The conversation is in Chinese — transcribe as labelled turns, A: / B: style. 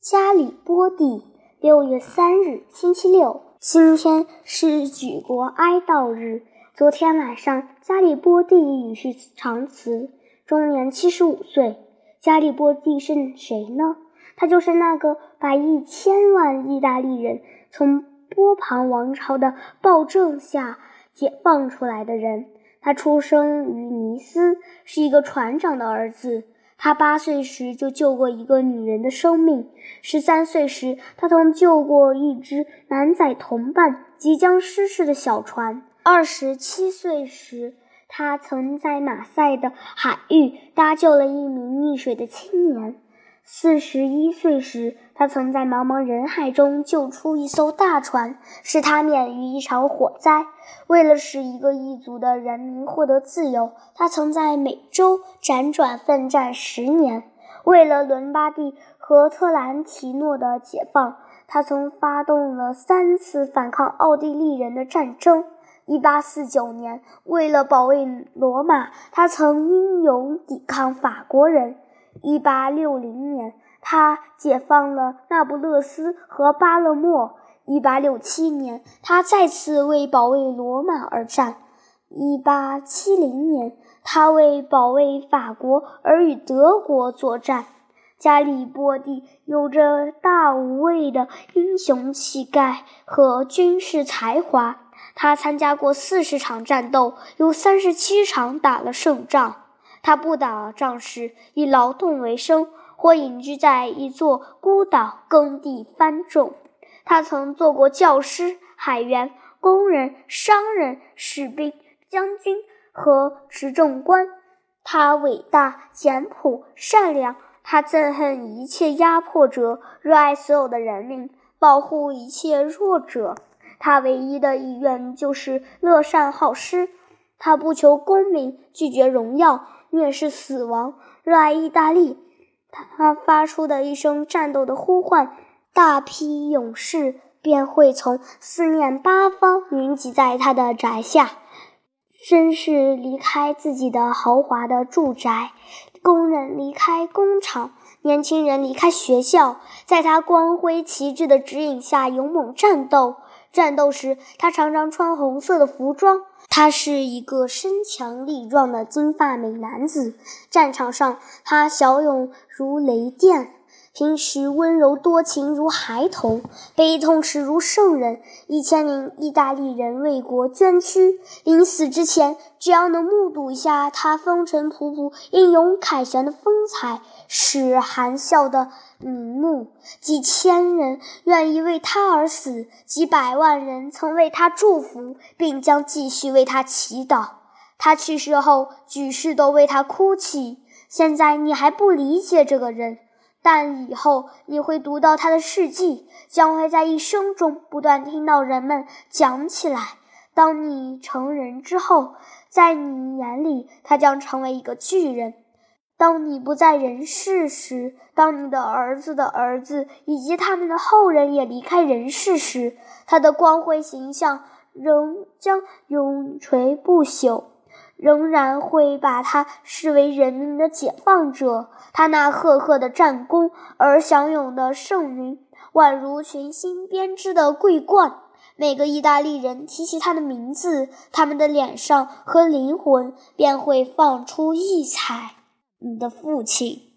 A: 加里波第，六月三日，星期六。今天是举国哀悼日。昨天晚上，加里波第已是长辞，终年七十五岁。加里波第是谁呢？他就是那个把一千万意大利人从波旁王朝的暴政下解放出来的人。他出生于尼斯，是一个船长的儿子。他八岁时就救过一个女人的生命，十三岁时他曾救过一只满载同伴即将失事的小船，二十七岁时他曾在马赛的海域搭救了一名溺水的青年。四十一岁时，他曾在茫茫人海中救出一艘大船，使他免于一场火灾。为了使一个异族的人民获得自由，他曾在美洲辗转奋战十年。为了伦巴第和特兰提诺的解放，他曾发动了三次反抗奥地利人的战争。一八四九年，为了保卫罗马，他曾英勇抵抗法国人。一八六零年，他解放了那不勒斯和巴勒莫。一八六七年，他再次为保卫罗马而战。一八七零年，他为保卫法国而与德国作战。加里波第有着大无畏的英雄气概和军事才华。他参加过四十场战斗，有三十七场打了胜仗。他不打仗时以劳动为生，或隐居在一座孤岛耕地翻种。他曾做过教师、海员、工人、商人、士兵、将军和执政官。他伟大、简朴、善良。他憎恨一切压迫者，热爱所有的人民，保护一切弱者。他唯一的意愿就是乐善好施。他不求功名，拒绝荣耀。蔑视死亡，热爱意大利。他发出的一声战斗的呼唤，大批勇士便会从四面八方云集在他的宅下。绅士离开自己的豪华的住宅，工人离开工厂，年轻人离开学校，在他光辉旗帜的指引下勇猛战斗。战斗时，他常常穿红色的服装。他是一个身强力壮的金发美男子，战场上他骁勇如雷电，平时温柔多情如孩童，悲痛时如圣人。一千名意大利人为国捐躯，临死之前，只要能目睹一下他风尘仆仆、英勇凯旋的风采，使含笑的。瞑目，几千人愿意为他而死，几百万人曾为他祝福，并将继续为他祈祷。他去世后，举世都为他哭泣。现在你还不理解这个人，但以后你会读到他的事迹，将会在一生中不断听到人们讲起来。当你成人之后，在你眼里，他将成为一个巨人。当你不在人世时，当你的儿子的儿子以及他们的后人也离开人世时，他的光辉形象仍将永垂不朽，仍然会把他视为人民的解放者。他那赫赫的战功而享有的盛名，宛如群星编织的桂冠。每个意大利人提起他的名字，他们的脸上和灵魂便会放出异彩。你的父亲。